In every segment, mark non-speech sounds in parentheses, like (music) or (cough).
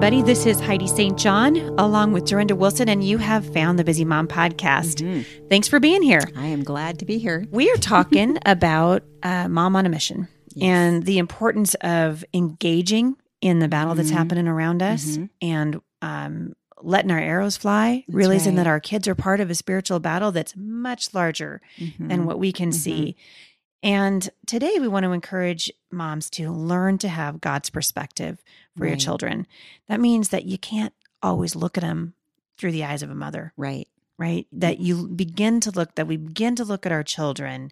everybody. This is Heidi St. John along with Dorinda Wilson, and you have found the Busy Mom podcast. Mm-hmm. Thanks for being here. I am glad to be here. We are talking (laughs) about uh, Mom on a Mission and the importance of engaging in the battle that's Mhm. happening around us Mhm. and um, letting our arrows fly, That's realizing right. that our kids are part of a spiritual battle that's much larger than Mhm. what we can Mhm. see. And today we want to encourage moms to learn to have God's perspective for your children. That means that you can't always look at them through the eyes of a mother, Right. right? That you begin to look that we begin to look at our children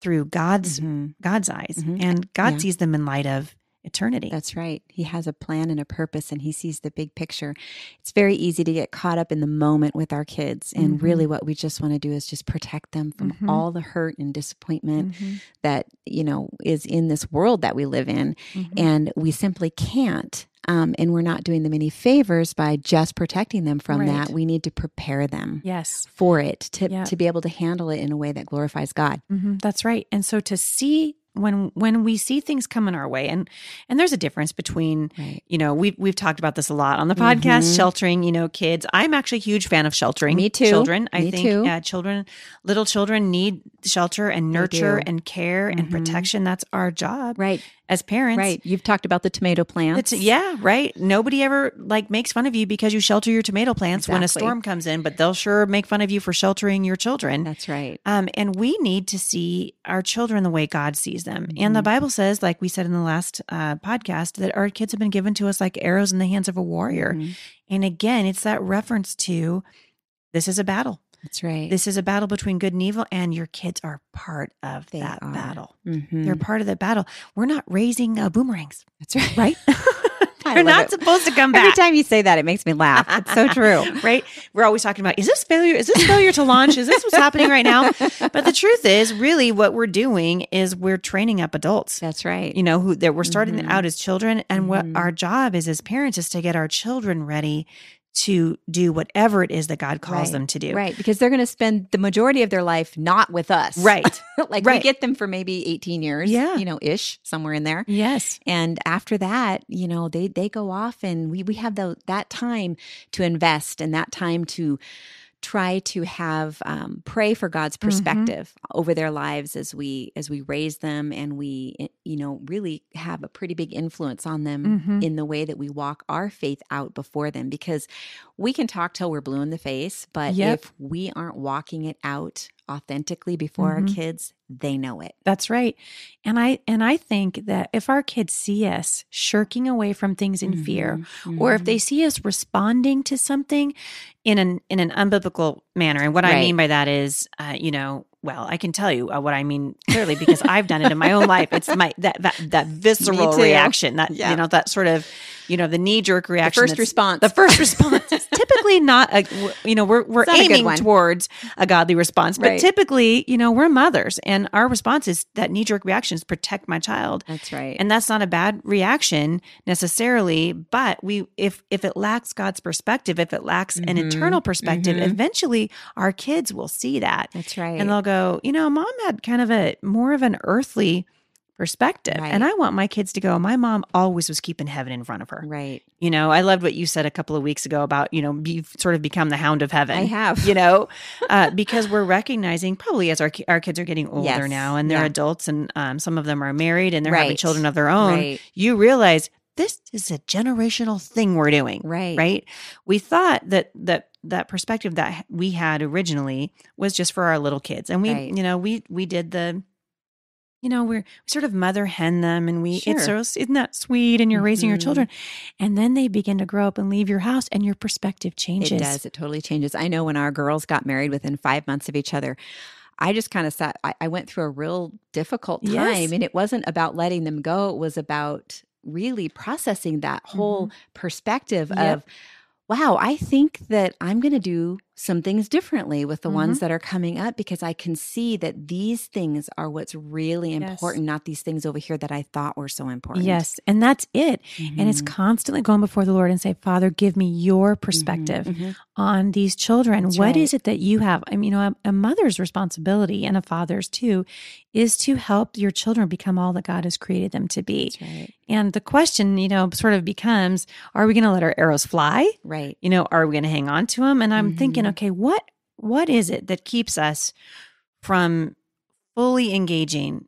through God's Mhm. God's eyes. Mhm. And God Yeah. sees them in light of eternity. That's right. He has a plan and a purpose and he sees the big picture. It's very easy to get caught up in the moment with our kids. And Mhm. really what we just want to do is just protect them from Mhm. all the hurt and disappointment Mhm. that, you know, is in this world that we live in. Mhm. And we simply can't. Um, and we're not doing them any favors by just protecting them from Right. that. We need to prepare them yes. for it to, Yeah. to be able to handle it in a way that glorifies God. hmm that's right. And so to see when when we see things coming our way, and and there's a difference between Right. you know we've we've talked about this a lot on the podcast Mhm. sheltering you know kids i'm actually a huge fan of sheltering Me too. children i Me think too. Uh, children little children need shelter and nurture and care and Mhm. protection that's our job Right. As parents Right. You've talked about the tomato plants. it's, yeah, right. Nobody ever like makes fun of you because you shelter your tomato plants when a storm comes in, but they'll sure make fun of you for sheltering your children. That's right. Um, and we need to see our children the way God sees them. And the Mhm. Bible says, like we said in the last uh, podcast, that our kids have been given to us like arrows in the hands of a warrior. Mhm. And again, it's that reference to this is a battle. That's right. This is a battle between good and evil, and your kids are part of They that are. battle. Mhm. They're part of the battle. We're not raising uh, boomerangs, That's right. right? (laughs) (laughs) They're not it. supposed to come back. Every time you say that, it makes me laugh. It's so (laughs) true. right? We're always talking about is this failure? Is this failure to launch? Is this what's happening right now? But the truth is, really, what we're doing is we're training up adults. That's right. You know, who that we're starting Mhm. out as children, and what Mhm. our job is as parents is to get our children ready to do whatever it is that God calls Right. them to do. Right. Because they're going to spend the majority of their life not with us. Right. (laughs) like Right. we get them for maybe 18 years. Yeah. You know, ish, somewhere in there. Yes. And after that, you know, they they go off and we we have the, that time to invest and that time to try to have um, pray for God's Mm-hmm. perspective over their lives as we as we raise them and we eh, you know really have a pretty big influence on them Mhm. in the way that we walk our faith out before them because we can talk till we're blue in the face but Yep. if we aren't walking it out authentically before Mhm. our kids they know it That's right. And I and I think that if our kids see us shirking away from things in fear, Mhm. or if they see us responding to something in an in an unbiblical manner and what i mean by that is uh, you know well i can tell you uh, what i mean clearly because i've done it in my own life. It's my that that, that (laughs) visceral reaction that Yeah. you know that sort of you know the knee-jerk reaction, the reaction first response. the first response is (laughs) typically not a you know we're we're not a aiming towards a godly response but Right. typically you know we're mothers and our response is that knee-jerk reaction is protect my child. That's right. And that's not a bad reaction necessarily but we if if it lacks god's perspective if it lacks an Mhm, eternal perspective mhm. eventually our kids will see that. That's right. And they'll go you know mom had kind of a more of an earthly perspective Right. and i want my kids to go my mom always was keeping heaven in front of her right you know i loved what you said a couple of weeks ago about you know you've sort of become the hound of heaven I have. you know (laughs) uh, because we're recognizing probably as our our kids are getting older Yes. now and they're Yeah. adults and um, some of them are married and they're having children of their own Right. you realize this is a generational thing we're doing Right. right we thought that that that perspective that we had originally was just for our little kids and we Right. you know we we did the you know we're we sort of mother hen them and we it's Sure. so isn't that sweet and you're raising your Mhm. children and then they begin to grow up and leave your house and your perspective changes It does. It totally changes. I know when our girls got married within five months of each other, I just kind of sat, I, I went through a real difficult time. Yes. And it wasn't about letting them go, it was about really processing that whole perspective Mm-hmm. Yep. of, wow, I think that I'm going to do some things differently with the Mhm. ones that are coming up because I can see that these things are what's really Yes. important, not these things over here that I thought were so important. Yes, and that's it. And it's Mhm. constantly going before the Lord and say, Father, give me your perspective Mhm. on these children. That's What right. is it that you have? I mean, you know, a, a mother's responsibility and a father's too is to help your children become all that God has created them to be. Right. And the question, you know, sort of becomes, are we going to let our arrows fly? Right. You know, are we going to hang on to them? And I'm thinking, Mhm. Okay, what what is it that keeps us from fully engaging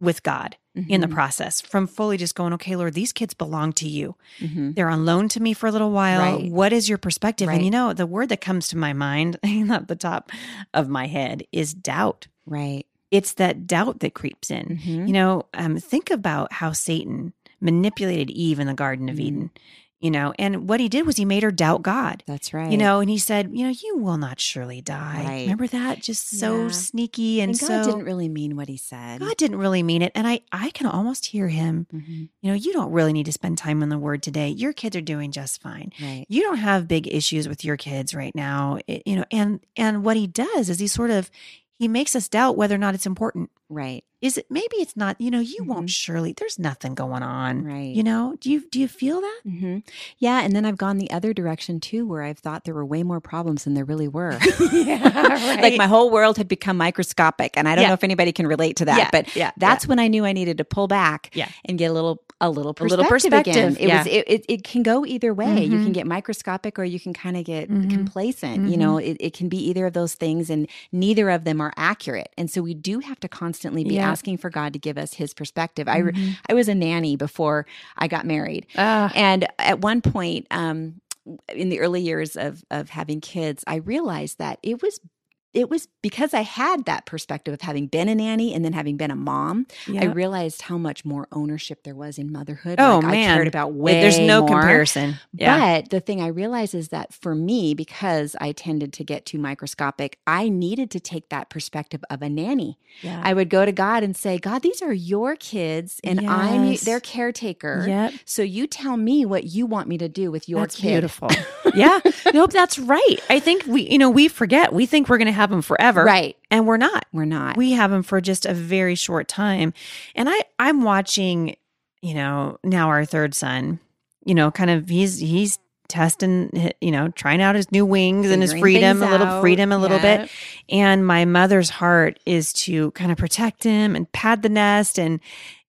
with God in the Mhm. process, from fully just going, okay, Lord, these kids belong to you. Mhm. They're on loan to me for a little while. Right. What is your perspective? And you know, the word that comes to my mind, (laughs) at the top of my head, is doubt. Right. It's that doubt that creeps in. Mhm. You know, um, think about how Satan manipulated Eve in the Garden of Mhm. Eden. You know, and what he did was he made her doubt God. That's right. You know, and he said, you know, you will not surely die. Right. Remember that? Just so Yeah. sneaky and, and God so didn't really mean what he said. God didn't really mean it. And I I can almost hear him, Mhm. you know, you don't really need to spend time on the word today. Your kids are doing just fine. Right. You don't have big issues with your kids right now. It- you know, and and what he does is he sort of he makes us doubt whether or not it's important. Right. Is it maybe it's not, you know, you won't Mhm. surely there's nothing going on. Right. You know, do you do you feel that? hmm Yeah, and then I've gone the other direction too, where I've thought there were way more problems than there really (laughs) were. yeah, (laughs) Like my whole world had become microscopic, and I don't Yeah. know if anybody can relate to that, Yeah, but yeah, that's when I knew I needed to pull back Yeah. and get a little a little A perspective, little perspective, again. It was it, it, it can go either way. You Mhm. can get microscopic or you can kind of get Mhm. complacent. You know, it, it can be either of those things, and neither of them are accurate. And so we do have to constantly be. Asking for God to give us His perspective. I Mhm. I was a nanny before I got married. Ah, And at one point, um, in the early years of of having kids, I realized that it was it was because I had that perspective of having been a nanny and then having been a mom. I realized how much more ownership there was in motherhood. Oh, Like, I man. cared about way There's no more. comparison. Yeah. But the thing I realized is that for me, because I tended to get too microscopic, I needed to take that perspective of a nanny. yeah. I would go to God and say, God, these are your kids, and I'm their caretaker. Yep. So you tell me what you want me to do with your That's kid. beautiful. yeah. Nope, that's right. I think we, you know, we forget. We think we're going to have them forever. Right. And we're not. We're not. We have them for just a very short time. And I I'm watching, you know, now our third son, you know, kind of he's he's testing, you know, trying out his new wings and his freedom, a little freedom a little Yeah. bit. And my mother's heart is to kind of protect him and pad the nest and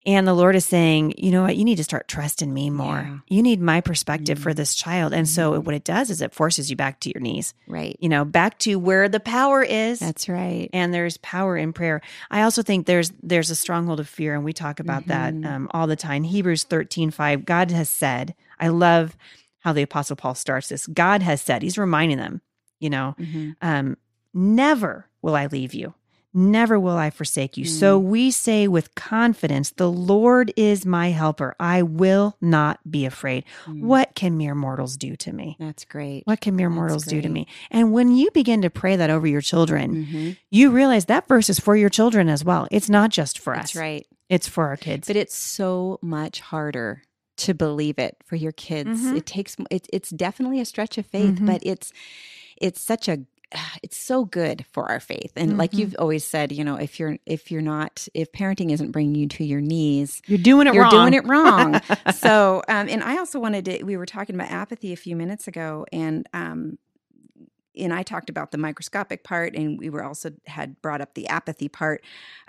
and the Lord is saying, you know what, you need to start trusting me more. Yeah. You need my perspective for this child. And so Mhm. what it does is it forces you back to your knees, right. you know, back to where the power is That's right. and there's power in prayer. I also think there's there's a stronghold of fear, and we talk about Mhm. that um, all the time. Hebrews 13, 5, God has said, I love how the apostle Paul starts this. God has said, he's reminding them, you know, Mhm. um, never will I leave you. Never will I forsake you. Mm. So we say with confidence, the Lord is my helper. I will not be afraid. Mm. What can mere mortals do to me? That's great. What can mere That's mortals do to me? And when you begin to pray that over your children, Mhm. you realize that verse is for your children as well. It's not just for That's us. right. It's for our kids. But it's so much harder to believe it for your kids. Mhm. It takes it, it's definitely a stretch of faith, Mhm. but it's it's such a (sighs) it's so good for our faith. And like Mhm. you've always said, you know, if you're if you're not if parenting isn't bringing you to your knees, You're doing it you're wrong. doing it wrong. (laughs) so, um, and I also wanted to. We were talking about apathy a few minutes ago, and um, and I talked about the microscopic part, and we were also had brought up the apathy part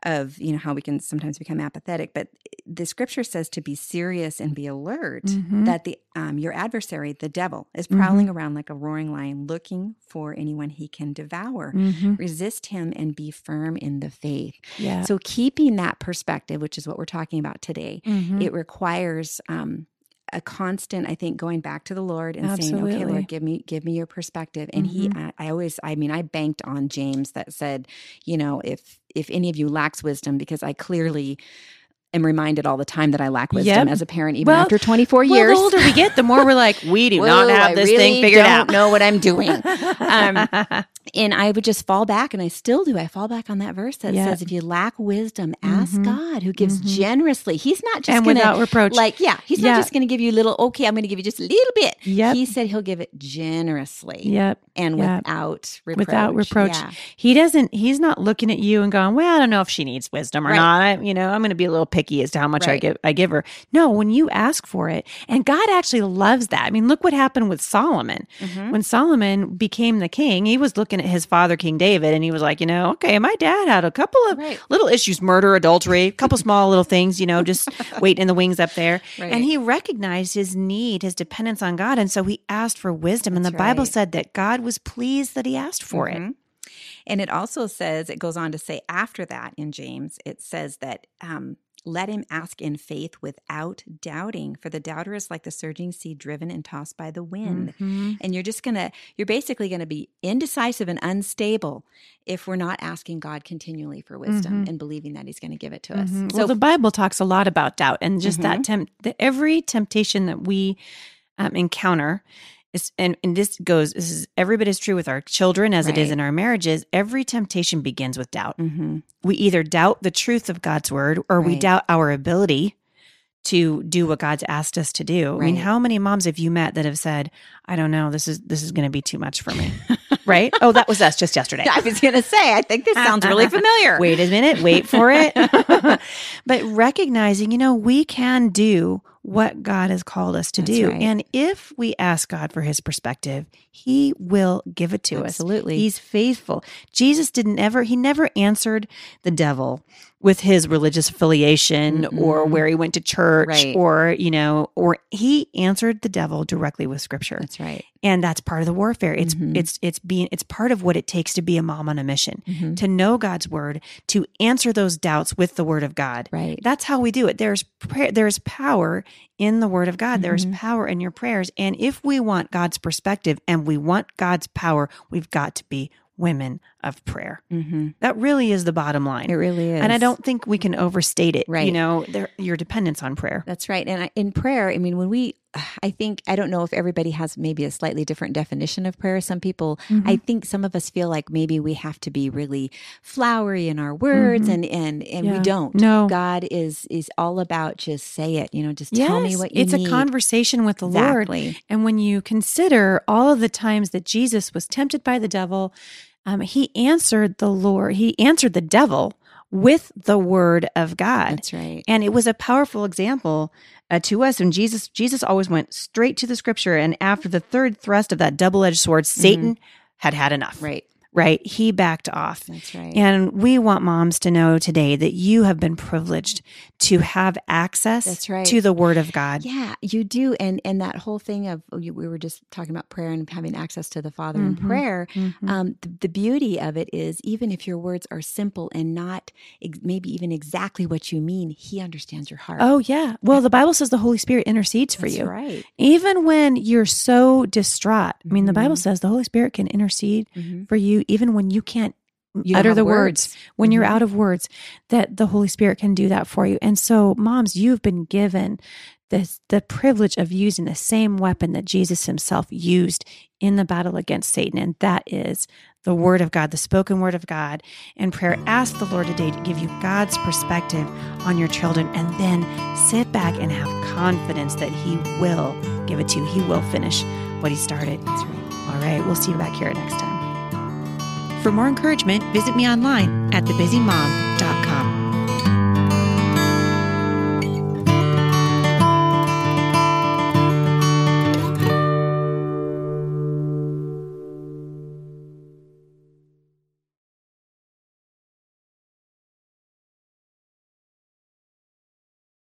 of you know how we can sometimes become apathetic. But the scripture says to be serious and be alert. Mhm. That the um, your adversary, the devil, is Mm-hmm. prowling around like a roaring lion, looking for anyone he can devour. Mhm. Resist him and be firm in the faith. Yeah. So, keeping that perspective, which is what we're talking about today, Mhm. it requires um, a constant i think going back to the lord and saying okay lord give me give me your perspective. And he mm-hmm. I, I always i mean i banked on james that said you know if if any of you lacks wisdom because i clearly am reminded all the time that I lack wisdom Yep. as a parent, even Well- after 24 Well, years. the older we get, the more we're like, we do (laughs) not have this really thing figured don't out. know what I'm doing. (laughs) Um, and I would just fall back, and I still do. I fall back on that verse that Yeah. says, "If you lack wisdom, ask Mhm. God, who gives Mhm. generously." He's not just and going to without reproach. like, yeah, he's Yeah. not just going to give you a little. Okay, I'm going to give you just a little bit. Yep. He said he'll give it generously yep. and Yeah. without reproach. Without reproach. Yeah. He doesn't, he's not looking at you and going, well, I don't know if she needs wisdom or Right. not. I, you know, I'm going to be a little picky as to how much I give, I give her. No, when you ask for it, and God actually loves that. I mean, look what happened with Solomon. Mhm. When Solomon became the king, he was looking at his father, King David, and he was like, you know, okay, my dad had a couple of Right. little issues, murder, adultery, a couple small little things, you know, just (laughs) waiting in the wings up there. Right. And he recognized his need, his dependence on God. And so he asked for wisdom. and the That's Bible said that God was pleased that he asked for it. Mhm. And it also says, it goes on to say after that in James, it says that um, let him ask in faith without doubting, for the doubter is like the surging sea driven and tossed by the wind. Mhm. And you're just going to, you're basically going to be indecisive and unstable if we're not asking God continually for wisdom Mhm. and believing that he's going to give it to us. Mhm. So, well, the Bible talks a lot about doubt and just that Mhm. temp. The, every temptation that we um, encounter and, and this goes. This is every bit as true with our children as it is in our marriages. Every temptation begins with doubt. Mhm. We either doubt the truth of God's word, or we doubt our ability to do what God's asked us to do. I mean, how many moms have you met that have said, "I don't know, this is this is going to be too much for me," (laughs) right? Oh, that was us just yesterday. (laughs) I was going to say, I think this sounds really familiar. (laughs) Wait a minute, wait for it. but recognizing, you know, we can do what God has called us to That's do. right. And if we ask God for his perspective, he will give it to us. Absolutely. He's faithful. Jesus didn't ever, he never answered the devil with his religious affiliation or Mm-mm. where he went to church Right. or, you know, or he answered the devil directly with scripture That's right. and that's part of the warfare it's Mhm. it's it's being it's part of what it takes to be a mom on a mission Mhm. to know god's word to answer those doubts with the word of god Right. that's how we do it there's prayer there's power in the word of god there's Mhm. power in your prayers and if we want god's perspective and we want god's power we've got to be women of prayer hmm that really is the bottom line It really is. and i don't think we can overstate it Right. you know there your dependence on prayer That's right. And I, in prayer, I mean, when we, I think, I don't know if everybody has maybe a slightly different definition of prayer. Some people, I think some of us feel like maybe we have to be really flowery in our words Mhm. and, and, and we don't. No. God is, is all about just say it, you know, just tell me what you it's need. a conversation with the lord And when you consider all of the times that Jesus was tempted by the devil, um, he answered the Lord, he answered the devil with the word of God. That's right. And it was a powerful example uh, to us. And Jesus, Jesus always went straight to the scripture. And after the third thrust of that double edged sword, Satan had had enough. Mm-hmm. Right. Right? He backed off. That's right. And we want moms to know today that you have been privileged to have access That's right. to the word of God. Yeah, you do, and and that whole thing of oh, we were just talking about prayer and having access to the Father in Mhm. prayer. Mhm. Um, the, the beauty of it is, even if your words are simple and not ex- maybe even exactly what you mean, He understands your heart. Oh, yeah. Well, the Bible says the Holy Spirit intercedes for That's you. right? Even when you're so distraught. I mean, the Bible Mhm. says the Holy Spirit can intercede Mhm. for you even when you can't You utter the words. When you're Mhm. out of words, that the Holy Spirit can do that for you. And so, moms, you've been given this the privilege of using the same weapon that Jesus himself used in the battle against Satan, and that is the word of God, the spoken word of God. And prayer, ask the Lord today to give you God's perspective on your children, and then sit back and have confidence that He will give it to you. He will finish what He started. Right. All right, we'll see you back here next time. For more encouragement, visit me online at thebusymom.com.